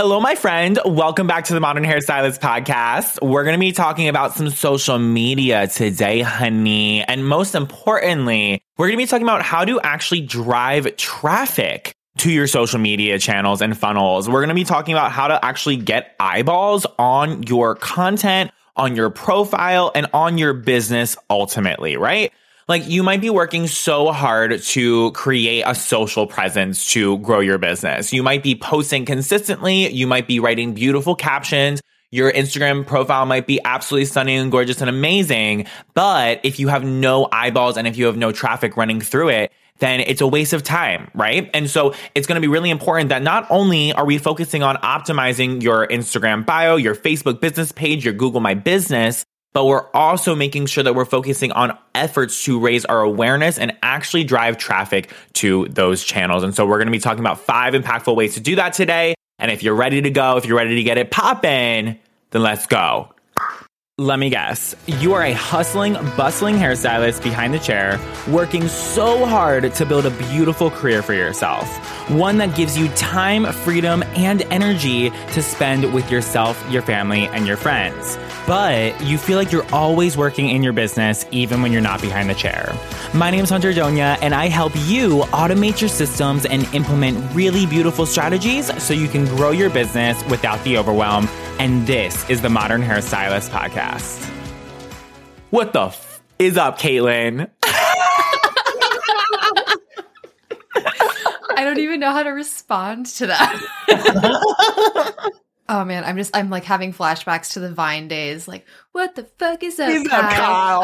Hello, my friend. Welcome back to the Modern Hairstylist podcast. We're going to be talking about some social media today, honey. And most importantly, we're going to be talking about how to actually drive traffic to your social media channels and funnels. We're going to be talking about how to actually get eyeballs on your content, on your profile, and on your business ultimately, right? Like you might be working so hard to create a social presence to grow your business. You might be posting consistently. You might be writing beautiful captions. Your Instagram profile might be absolutely stunning and gorgeous and amazing. But if you have no eyeballs and if you have no traffic running through it, then it's a waste of time, right? And so it's going to be really important that not only are we focusing on optimizing your Instagram bio, your Facebook business page, your Google My Business, but we're also making sure that we're focusing on efforts to raise our awareness and actually drive traffic to those channels. And so we're going to be talking about five impactful ways to do that today. And if you're ready to go, if you're ready to get it poppin', then let's go. Let me guess. You are a hustling, bustling hairstylist behind the chair, working so hard to build a beautiful career for yourself. One that gives you time, freedom, and energy to spend with yourself, your family, and your friends but you feel like you're always working in your business even when you're not behind the chair. My name is Hunter Donia, and I help you automate your systems and implement really beautiful strategies so you can grow your business without the overwhelm. And this is the Modern Hairstylist Podcast. What the f- is up, Caitlin? I don't even know how to respond to that. Oh man, I'm just I'm like having flashbacks to the Vine days. Like, what the fuck is up, Kyle? Kyle?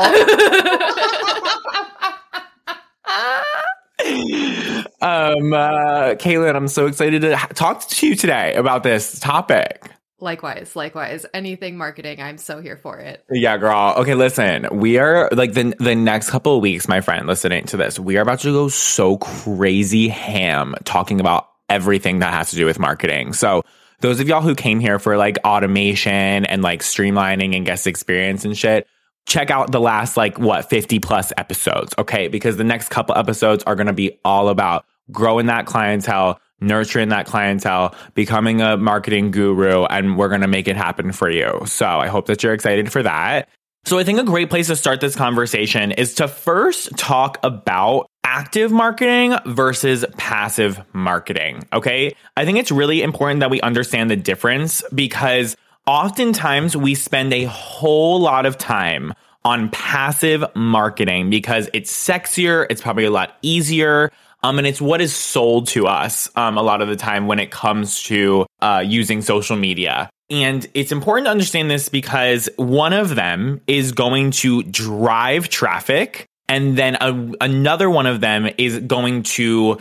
um, uh, Kaylin, I'm so excited to talk to you today about this topic. Likewise, likewise. Anything marketing, I'm so here for it. Yeah, girl. Okay, listen. We are like the the next couple of weeks, my friend, listening to this, we are about to go so crazy ham talking about everything that has to do with marketing. So those of y'all who came here for like automation and like streamlining and guest experience and shit, check out the last like what 50 plus episodes, okay? Because the next couple episodes are going to be all about growing that clientele, nurturing that clientele, becoming a marketing guru, and we're going to make it happen for you. So I hope that you're excited for that. So I think a great place to start this conversation is to first talk about active marketing versus passive marketing. Okay. I think it's really important that we understand the difference because oftentimes we spend a whole lot of time on passive marketing because it's sexier. It's probably a lot easier. Um, and it's what is sold to us um, a lot of the time when it comes to uh, using social media. And it's important to understand this because one of them is going to drive traffic. And then a, another one of them is going to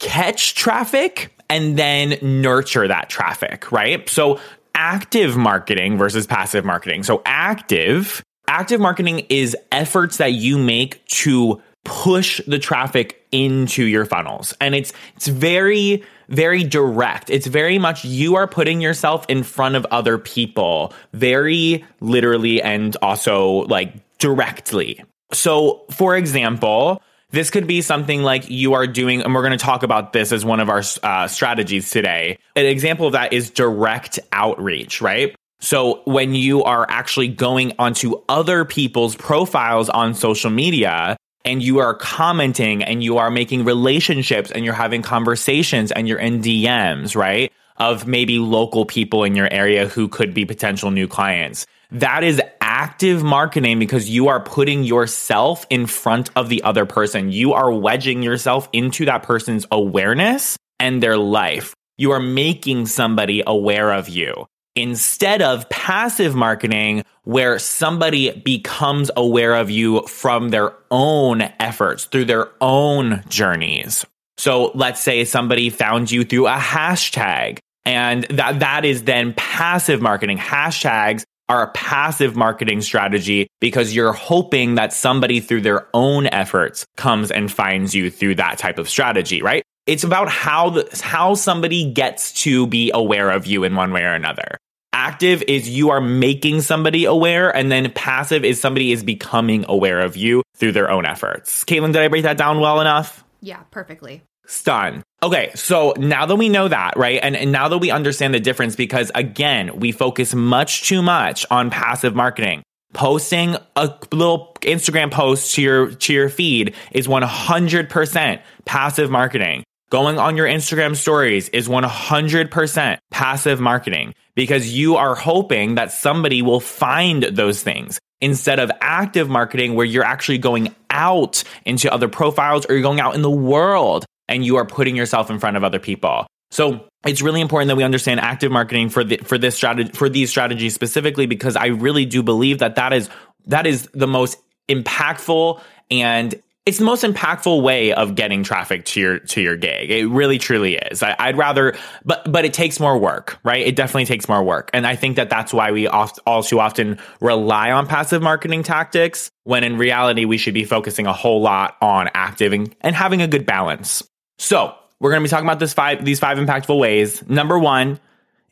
catch traffic and then nurture that traffic, right? So active marketing versus passive marketing. So active, active marketing is efforts that you make to push the traffic into your funnels. And it's it's very very direct. It's very much you are putting yourself in front of other people very literally and also like directly. So, for example, this could be something like you are doing, and we're going to talk about this as one of our uh, strategies today. An example of that is direct outreach, right? So when you are actually going onto other people's profiles on social media and you are commenting and you are making relationships and you're having conversations and you're in DMs, right? Of maybe local people in your area who could be potential new clients. That is active marketing because you are putting yourself in front of the other person. You are wedging yourself into that person's awareness and their life. You are making somebody aware of you instead of passive marketing where somebody becomes aware of you from their own efforts through their own journeys. So let's say somebody found you through a hashtag and that, that is then passive marketing. Hashtags are a passive marketing strategy because you're hoping that somebody through their own efforts comes and finds you through that type of strategy, right? It's about how the, how somebody gets to be aware of you in one way or another. Active is you are making somebody aware, and then passive is somebody is becoming aware of you through their own efforts. Caitlin, did I break that down well enough? Yeah, perfectly. Stun. Okay, so now that we know that, right? And, and now that we understand the difference, because again, we focus much too much on passive marketing. Posting a little Instagram post to your to your feed is 100% passive marketing. Going on your Instagram stories is 100% passive marketing because you are hoping that somebody will find those things instead of active marketing where you're actually going out into other profiles or you're going out in the world and you are putting yourself in front of other people. So it's really important that we understand active marketing for the, for this strategy for these strategies specifically because I really do believe that that is that is the most impactful and it's the most impactful way of getting traffic to your to your gig. It really truly is. I, would rather, but but it takes more work, right? It definitely takes more work, and I think that that's why we oft, all too often rely on passive marketing tactics when in reality we should be focusing a whole lot on active and, and having a good balance. So we're going to be talking about this five, these five impactful ways. Number one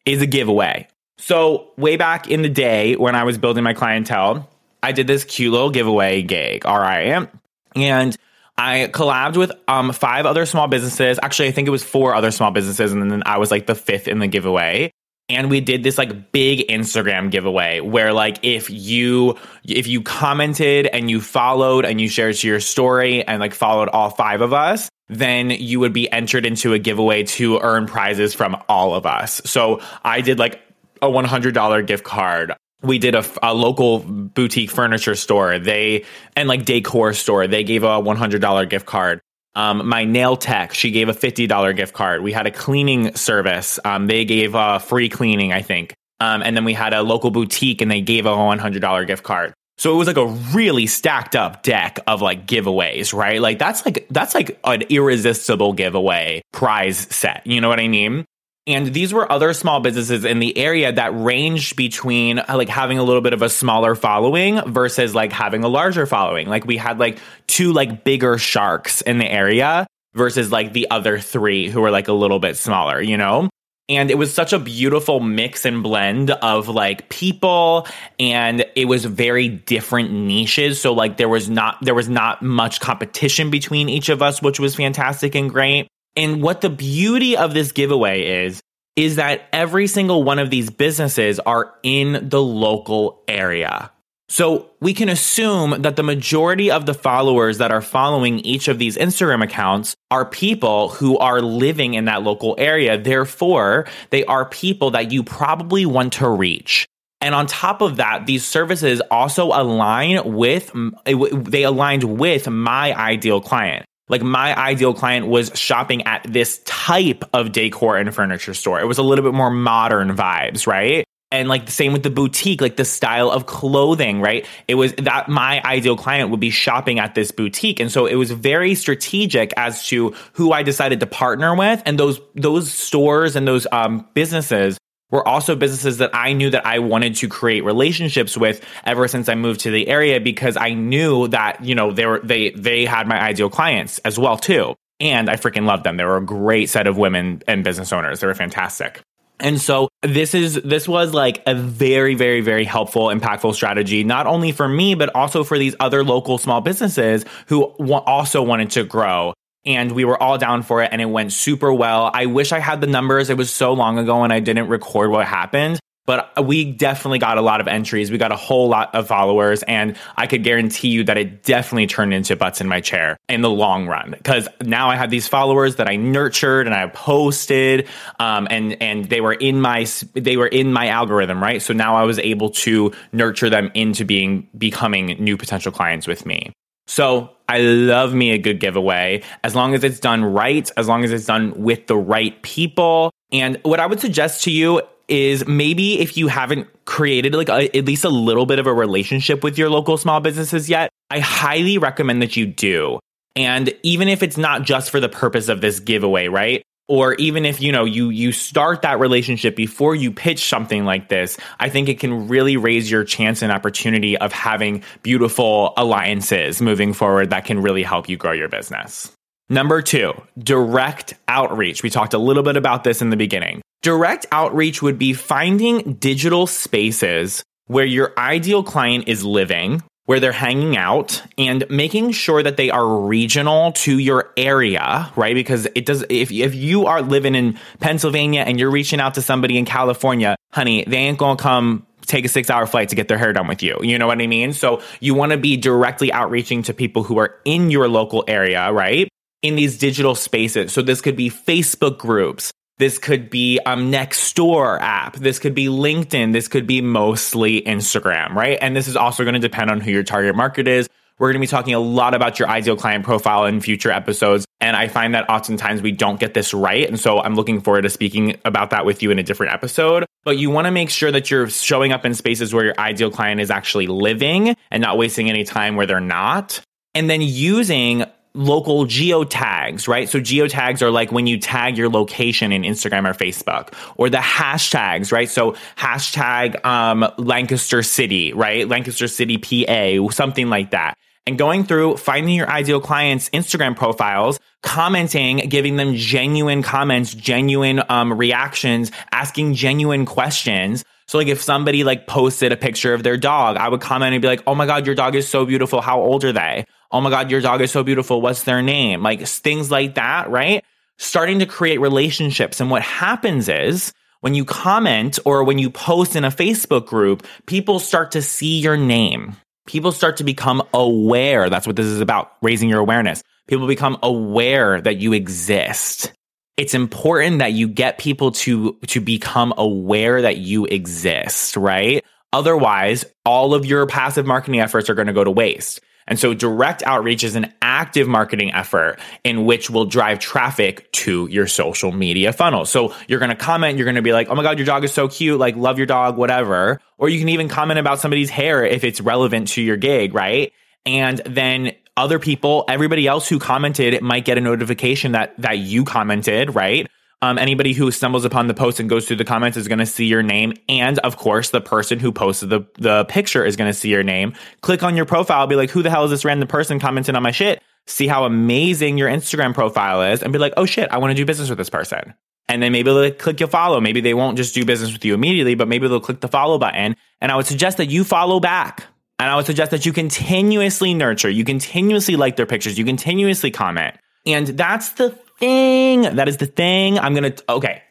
is a giveaway. So way back in the day when I was building my clientele, I did this cute little giveaway gig, RIM, and I collabed with um, five other small businesses. Actually, I think it was four other small businesses, and then I was like the fifth in the giveaway and we did this like big Instagram giveaway where like if you if you commented and you followed and you shared to your story and like followed all five of us then you would be entered into a giveaway to earn prizes from all of us. So I did like a $100 gift card. We did a, a local boutique furniture store. They and like decor store. They gave a $100 gift card. Um, my nail tech, she gave a $50 gift card. We had a cleaning service. Um, they gave a free cleaning, I think. Um, and then we had a local boutique and they gave a $100 gift card. So it was like a really stacked up deck of like giveaways, right? Like that's like, that's like an irresistible giveaway prize set. You know what I mean? And these were other small businesses in the area that ranged between uh, like having a little bit of a smaller following versus like having a larger following. Like we had like two like bigger sharks in the area versus like the other three who were like a little bit smaller, you know? And it was such a beautiful mix and blend of like people and it was very different niches. So like there was not there was not much competition between each of us, which was fantastic and great. And what the beauty of this giveaway is, is that every single one of these businesses are in the local area. So we can assume that the majority of the followers that are following each of these Instagram accounts are people who are living in that local area. Therefore, they are people that you probably want to reach. And on top of that, these services also align with, they aligned with my ideal client. Like my ideal client was shopping at this type of decor and furniture store. It was a little bit more modern vibes, right? And like the same with the boutique, like the style of clothing, right? It was that my ideal client would be shopping at this boutique. And so it was very strategic as to who I decided to partner with. And those, those stores and those um, businesses were also businesses that I knew that I wanted to create relationships with ever since I moved to the area because I knew that, you know, they were, they, they had my ideal clients as well too. And I freaking loved them. They were a great set of women and business owners. They were fantastic. And so this is this was like a very very very helpful impactful strategy not only for me but also for these other local small businesses who also wanted to grow and we were all down for it and it went super well. I wish I had the numbers. It was so long ago and I didn't record what happened, but we definitely got a lot of entries. We got a whole lot of followers and I could guarantee you that it definitely turned into butts in my chair in the long run because now I have these followers that I nurtured and I posted um, and and they were in my they were in my algorithm, right? So now I was able to nurture them into being becoming new potential clients with me. So I love me a good giveaway as long as it's done right, as long as it's done with the right people. And what I would suggest to you is maybe if you haven't created like a, at least a little bit of a relationship with your local small businesses yet, I highly recommend that you do. And even if it's not just for the purpose of this giveaway, right? Or even if you know you you start that relationship before you pitch something like this i think it can really raise your chance and opportunity of having beautiful alliances moving forward that can really help you grow your business. Number 2 direct outreach. We talked a little bit about this in the beginning. Direct outreach would be finding digital spaces where your ideal client is living where they're hanging out and making sure that they are regional to your area, right? Because it does, if, if you are living in Pennsylvania and you're reaching out to somebody in California, honey, they ain't gonna come take a six hour flight to get their hair done with you. You know what I mean? So you want to be directly outreaching to people who are in your local area, right? In these digital spaces. So this could be Facebook groups. This could be um Nextdoor app. This could be LinkedIn. This could be mostly Instagram, right? And this is also going to depend on who your target market is. We're going to be talking a lot about your ideal client profile in future episodes. And I find that oftentimes we don't get this right. And so I'm looking forward to speaking about that with you in a different episode. But you want to make sure that you're showing up in spaces where your ideal client is actually living and not wasting any time where they're not. And then using local geotags, right? So geotags are like when you tag your location in Instagram or Facebook, or the hashtags, right? So hashtag um, Lancaster City, right? Lancaster City, PA, something like that. And going through, finding your ideal clients' Instagram profiles, commenting, giving them genuine comments, genuine um, reactions, asking genuine questions. So like if somebody like posted a picture of their dog, I would comment and be like, "Oh my god, your dog is so beautiful. How old are they?" Oh my God, your dog is so beautiful. What's their name? Like things like that, right? Starting to create relationships. And what happens is when you comment or when you post in a Facebook group, people start to see your name. People start to become aware. That's what this is about, raising your awareness. People become aware that you exist. It's important that you get people to, to become aware that you exist, right? Otherwise, all of your passive marketing efforts are going to go to waste. And so direct outreach is an active marketing effort in which will drive traffic to your social media funnel. So you're going to comment, you're going to be like, Oh my God, your dog is so cute. Like love your dog, whatever. Or you can even comment about somebody's hair if it's relevant to your gig, right? And then other people, everybody else who commented might get a notification that, that you commented, right? Um, anybody who stumbles upon the post and goes through the comments is going to see your name. And of course, the person who posted the, the picture is going to see your name. Click on your profile, be like, who the hell is this random person commenting on my shit? See how amazing your Instagram profile is and be like, oh shit, I want to do business with this person. And then maybe they'll click your follow. Maybe they won't just do business with you immediately, but maybe they'll click the follow button. And I would suggest that you follow back. And I would suggest that you continuously nurture, you continuously like their pictures, you continuously comment. And that's the thing. That is the thing. I'm going to, okay.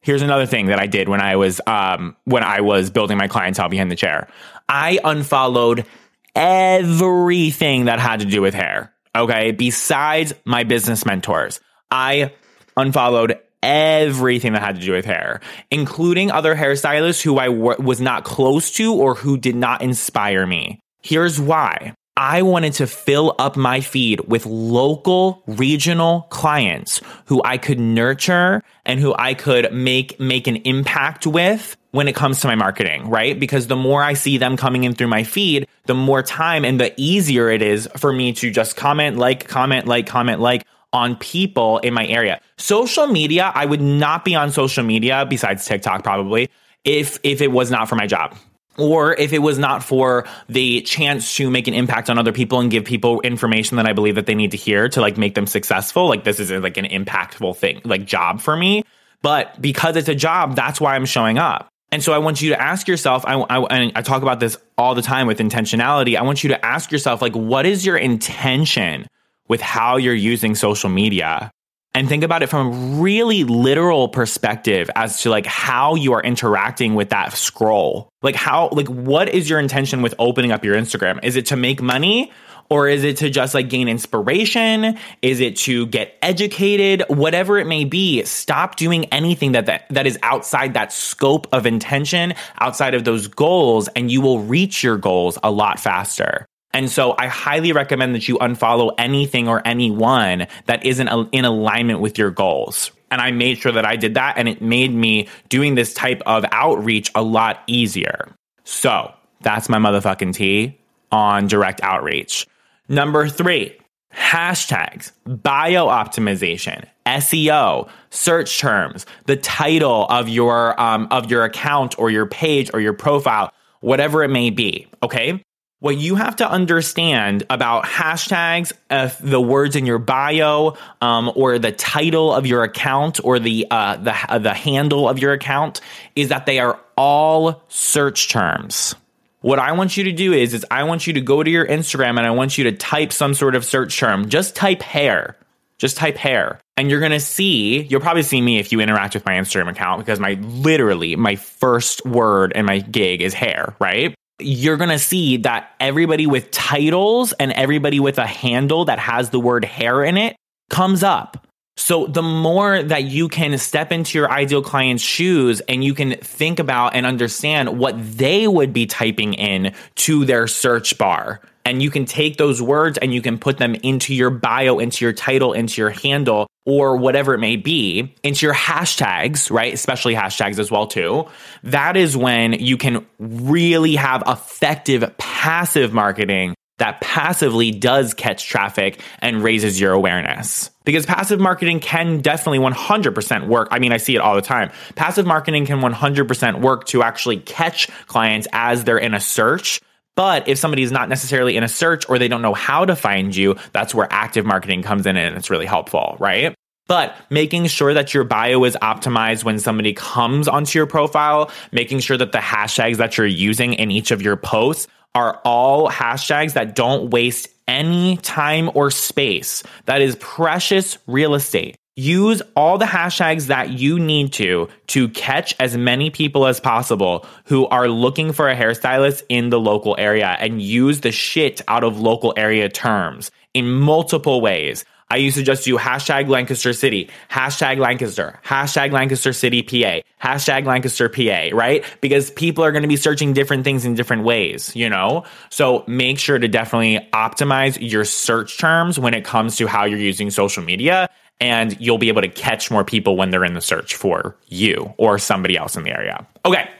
Here's another thing that I did when I was, um, when I was building my clientele behind the chair. I unfollowed everything that had to do with hair. Okay. Besides my business mentors, I unfollowed everything that had to do with hair, including other hairstylists who I w- was not close to or who did not inspire me. Here's why. I wanted to fill up my feed with local regional clients who I could nurture and who I could make, make an impact with when it comes to my marketing, right? Because the more I see them coming in through my feed, the more time and the easier it is for me to just comment, like, comment, like, comment, like on people in my area. Social media, I would not be on social media besides TikTok probably if, if it was not for my job or if it was not for the chance to make an impact on other people and give people information that I believe that they need to hear to like make them successful, like this is like an impactful thing, like job for me. But because it's a job, that's why I'm showing up. And so I want you to ask yourself, I, I, I talk about this all the time with intentionality. I want you to ask yourself, like, what is your intention with how you're using social media? And think about it from a really literal perspective as to like how you are interacting with that scroll. Like how like what is your intention with opening up your Instagram? Is it to make money? Or is it to just like gain inspiration? Is it to get educated? Whatever it may be, stop doing anything that, that, that is outside that scope of intention, outside of those goals, and you will reach your goals a lot faster. And so I highly recommend that you unfollow anything or anyone that isn't in alignment with your goals. And I made sure that I did that and it made me doing this type of outreach a lot easier. So that's my motherfucking tea on direct outreach. Number three, hashtags, bio optimization, SEO, search terms, the title of your um, of your account or your page or your profile, whatever it may be. Okay, what you have to understand about hashtags, uh, the words in your bio, um, or the title of your account, or the uh, the uh, the handle of your account, is that they are all search terms. What I want you to do is, is I want you to go to your Instagram and I want you to type some sort of search term. Just type hair. Just type hair. And you're gonna see, you'll probably see me if you interact with my Instagram account because my literally my first word in my gig is hair, right? You're gonna see that everybody with titles and everybody with a handle that has the word hair in it comes up. So the more that you can step into your ideal client's shoes and you can think about and understand what they would be typing in to their search bar. And you can take those words and you can put them into your bio, into your title, into your handle, or whatever it may be, into your hashtags, right? Especially hashtags as well too. That is when you can really have effective passive marketing that passively does catch traffic and raises your awareness. Because passive marketing can definitely 100% work. I mean, I see it all the time. Passive marketing can 100% work to actually catch clients as they're in a search. But if somebody is not necessarily in a search or they don't know how to find you, that's where active marketing comes in and it's really helpful, right? But making sure that your bio is optimized when somebody comes onto your profile, making sure that the hashtags that you're using in each of your posts are all hashtags that don't waste any time or space. That is precious real estate. Use all the hashtags that you need to to catch as many people as possible who are looking for a hairstylist in the local area and use the shit out of local area terms in multiple ways. I used to just do hashtag Lancaster City, hashtag Lancaster, hashtag Lancaster City PA, hashtag Lancaster PA, right? Because people are going to be searching different things in different ways, you know? So make sure to definitely optimize your search terms when it comes to how you're using social media. And you'll be able to catch more people when they're in the search for you or somebody else in the area. Okay.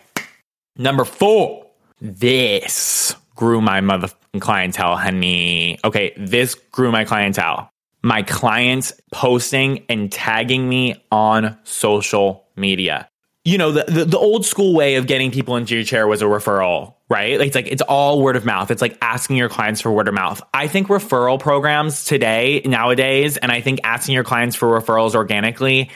Number four, this grew my motherfucking clientele, honey. Okay, this grew my clientele my clients posting and tagging me on social media. You know, the, the, the, old school way of getting people into your chair was a referral, right? It's like, it's all word of mouth. It's like asking your clients for word of mouth. I think referral programs today, nowadays, and I think asking your clients for referrals organically,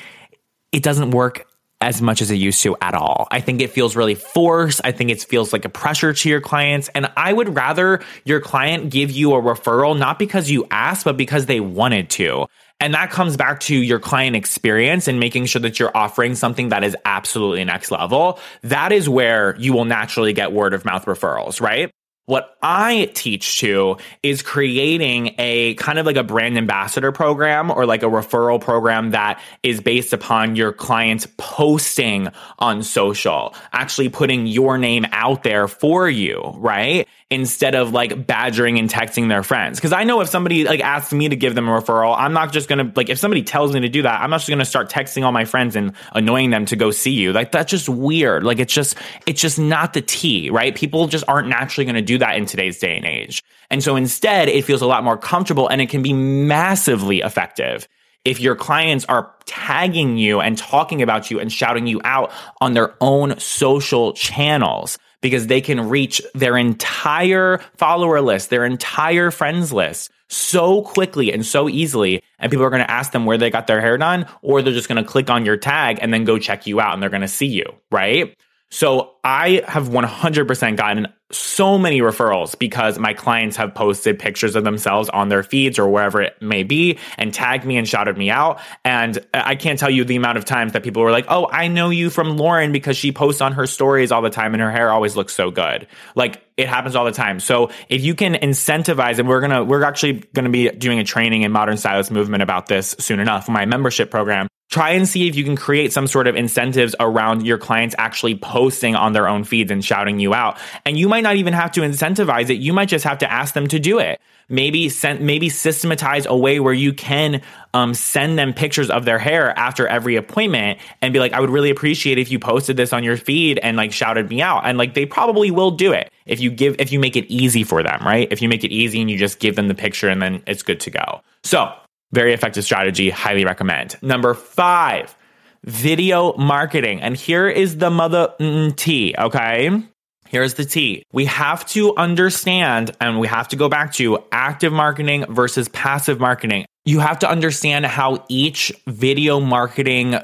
it doesn't work as much as it used to at all. I think it feels really forced. I think it feels like a pressure to your clients. And I would rather your client give you a referral, not because you asked, but because they wanted to. And that comes back to your client experience and making sure that you're offering something that is absolutely next level. That is where you will naturally get word of mouth referrals, right? What I teach to is creating a kind of like a brand ambassador program or like a referral program that is based upon your clients posting on social, actually putting your name out there for you, right? Instead of like badgering and texting their friends. Cause I know if somebody like asks me to give them a referral, I'm not just gonna like, if somebody tells me to do that, I'm not just gonna start texting all my friends and annoying them to go see you. Like that's just weird. Like it's just, it's just not the tea, right? People just aren't naturally gonna do that in today's day and age. And so instead, it feels a lot more comfortable and it can be massively effective if your clients are tagging you and talking about you and shouting you out on their own social channels because they can reach their entire follower list, their entire friends list so quickly and so easily. And people are going to ask them where they got their hair done, or they're just going to click on your tag and then go check you out and they're going to see you, right? So I have 100% gotten so many referrals because my clients have posted pictures of themselves on their feeds or wherever it may be and tagged me and shouted me out. And I can't tell you the amount of times that people were like, Oh, I know you from Lauren because she posts on her stories all the time and her hair always looks so good. Like it happens all the time. So if you can incentivize, and we're to, we're actually going to be doing a training in modern stylist movement about this soon enough, my membership program try and see if you can create some sort of incentives around your clients actually posting on their own feeds and shouting you out. And you might not even have to incentivize it. You might just have to ask them to do it. Maybe send, maybe systematize a way where you can um, send them pictures of their hair after every appointment and be like, I would really appreciate if you posted this on your feed and like shouted me out. And like they probably will do it if you give if you make it easy for them, right? If you make it easy and you just give them the picture and then it's good to go. So very effective strategy. Highly recommend. Number five, video marketing. And here is the mother mm, tea, okay? Here's the tea. We have to understand and we have to go back to active marketing versus passive marketing. You have to understand how each video marketing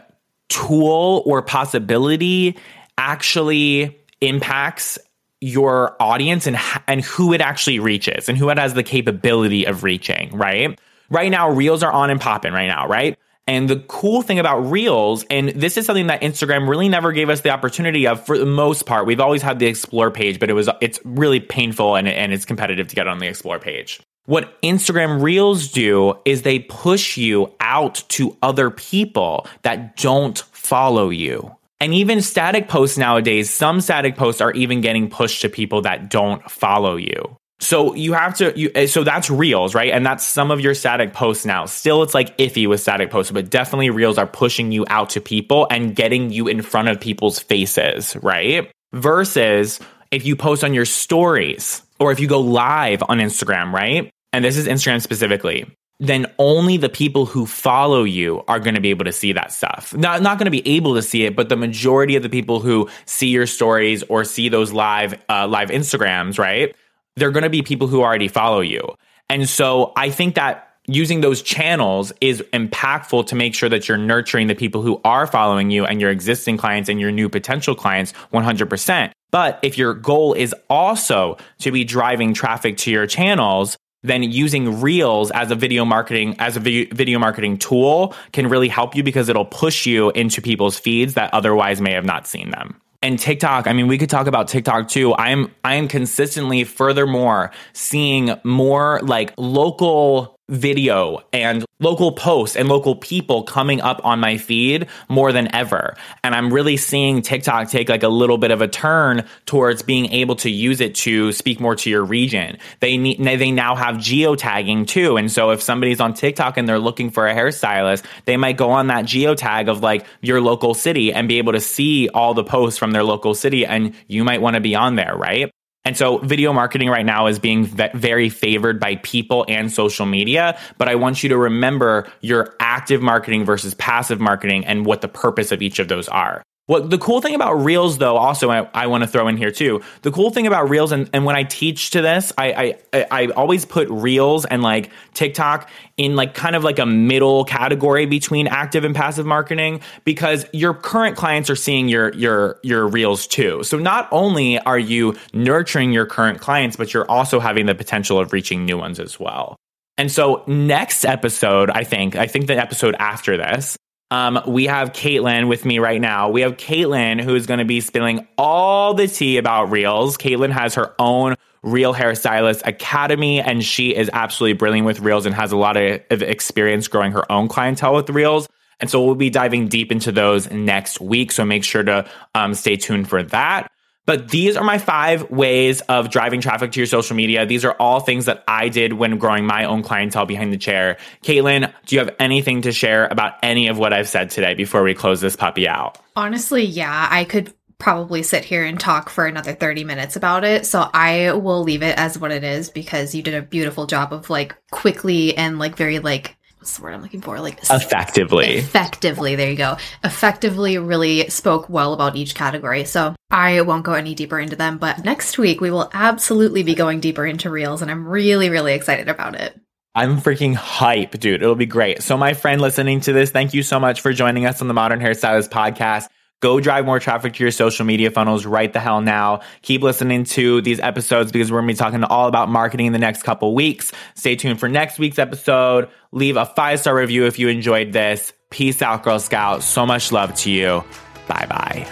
tool or possibility actually impacts your audience and and who it actually reaches and who it has the capability of reaching, right? Right now, reels are on and popping right now, right? And the cool thing about Reels, and this is something that Instagram really never gave us the opportunity of for the most part. We've always had the explore page, but it was it's really painful and, and it's competitive to get on the explore page. What Instagram Reels do is they push you out to other people that don't follow you. And even static posts nowadays, some static posts are even getting pushed to people that don't follow you. So you have to, you, eh, so that's reels, right? And that's some of your static posts now. Still, it's like iffy with static posts, but definitely reels are pushing you out to people and getting you in front of people's faces, right? Versus if you post on your stories or if you go live on Instagram, right? And this is Instagram specifically then only the people who follow you are going to be able to see that stuff. Not not going to be able to see it, but the majority of the people who see your stories or see those live uh, live Instagrams, right? They're going to be people who already follow you. And so I think that using those channels is impactful to make sure that you're nurturing the people who are following you and your existing clients and your new potential clients 100%. But if your goal is also to be driving traffic to your channels, then using reels as a video marketing as a video marketing tool can really help you because it'll push you into people's feeds that otherwise may have not seen them and TikTok, I mean, we could talk about TikTok too. I am I am consistently furthermore seeing more like local video and local posts and local people coming up on my feed more than ever. And I'm really seeing TikTok take like a little bit of a turn towards being able to use it to speak more to your region. They need, they now have geotagging too. And so if somebody's on TikTok and they're looking for a hairstylist, they might go on that geotag of like your local city and be able to see all the posts from their local city. And you might want to be on there, right? And so video marketing right now is being very favored by people and social media. But I want you to remember your active marketing versus passive marketing and what the purpose of each of those are. What the cool thing about Reels, though, also I, I want to throw in here too. The cool thing about Reels, and, and when I teach to this, I, I I always put Reels and like TikTok in like kind of like a middle category between active and passive marketing because your current clients are seeing your your your Reels too. So not only are you nurturing your current clients, but you're also having the potential of reaching new ones as well. And so next episode, I think, I think the episode after this, um, we have Caitlin with me right now. We have Caitlin who is going to be spilling all the tea about reels. Caitlin has her own Real Hairstylist Academy, and she is absolutely brilliant with reels and has a lot of, experience growing her own clientele with reels. And so we'll be diving deep into those next week. So make sure to um, stay tuned for that. But these are my five ways of driving traffic to your social media. These are all things that I did when growing my own clientele behind the chair. Caitlin, do you have anything to share about any of what I've said today before we close this puppy out? Honestly, yeah, I could probably sit here and talk for another 30 minutes about it. So I will leave it as what it is because you did a beautiful job of like quickly and like very like what's the word I'm looking for? Like effectively. Effectively, there you go. Effectively really spoke well about each category. So I won't go any deeper into them, but next week we will absolutely be going deeper into reels and I'm really, really excited about it. I'm freaking hype, dude. It'll be great. So, my friend listening to this, thank you so much for joining us on the Modern Hairstylist podcast. Go drive more traffic to your social media funnels right the hell now. Keep listening to these episodes because we're going to be talking all about marketing in the next couple weeks. Stay tuned for next week's episode. Leave a five star review if you enjoyed this. Peace out, Girl Scout. So much love to you. Bye bye.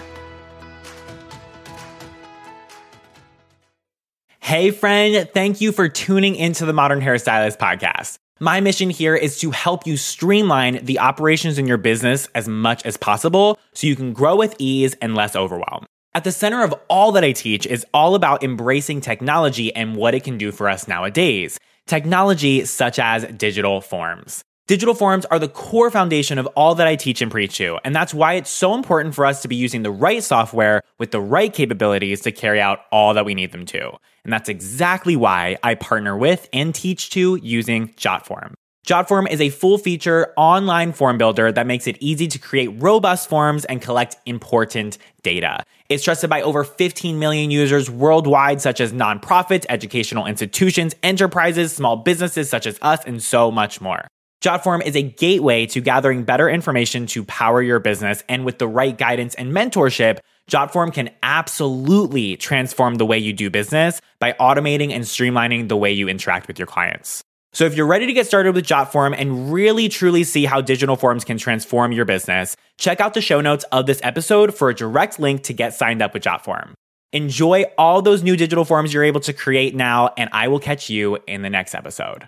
Hey, friend. Thank you for tuning into the Modern Hairstylist podcast. My mission here is to help you streamline the operations in your business as much as possible so you can grow with ease and less overwhelm. At the center of all that I teach is all about embracing technology and what it can do for us nowadays. Technology such as digital forms. Digital forms are the core foundation of all that I teach and preach to, and that's why it's so important for us to be using the right software with the right capabilities to carry out all that we need them to. And that's exactly why I partner with and teach to using JotForm. JotForm is a full feature online form builder that makes it easy to create robust forms and collect important data. It's trusted by over 15 million users worldwide, such as nonprofits, educational institutions, enterprises, small businesses such as us, and so much more. JotForm is a gateway to gathering better information to power your business. And with the right guidance and mentorship, JotForm can absolutely transform the way you do business by automating and streamlining the way you interact with your clients. So if you're ready to get started with JotForm and really truly see how digital forms can transform your business, check out the show notes of this episode for a direct link to get signed up with JotForm. Enjoy all those new digital forms you're able to create now, and I will catch you in the next episode.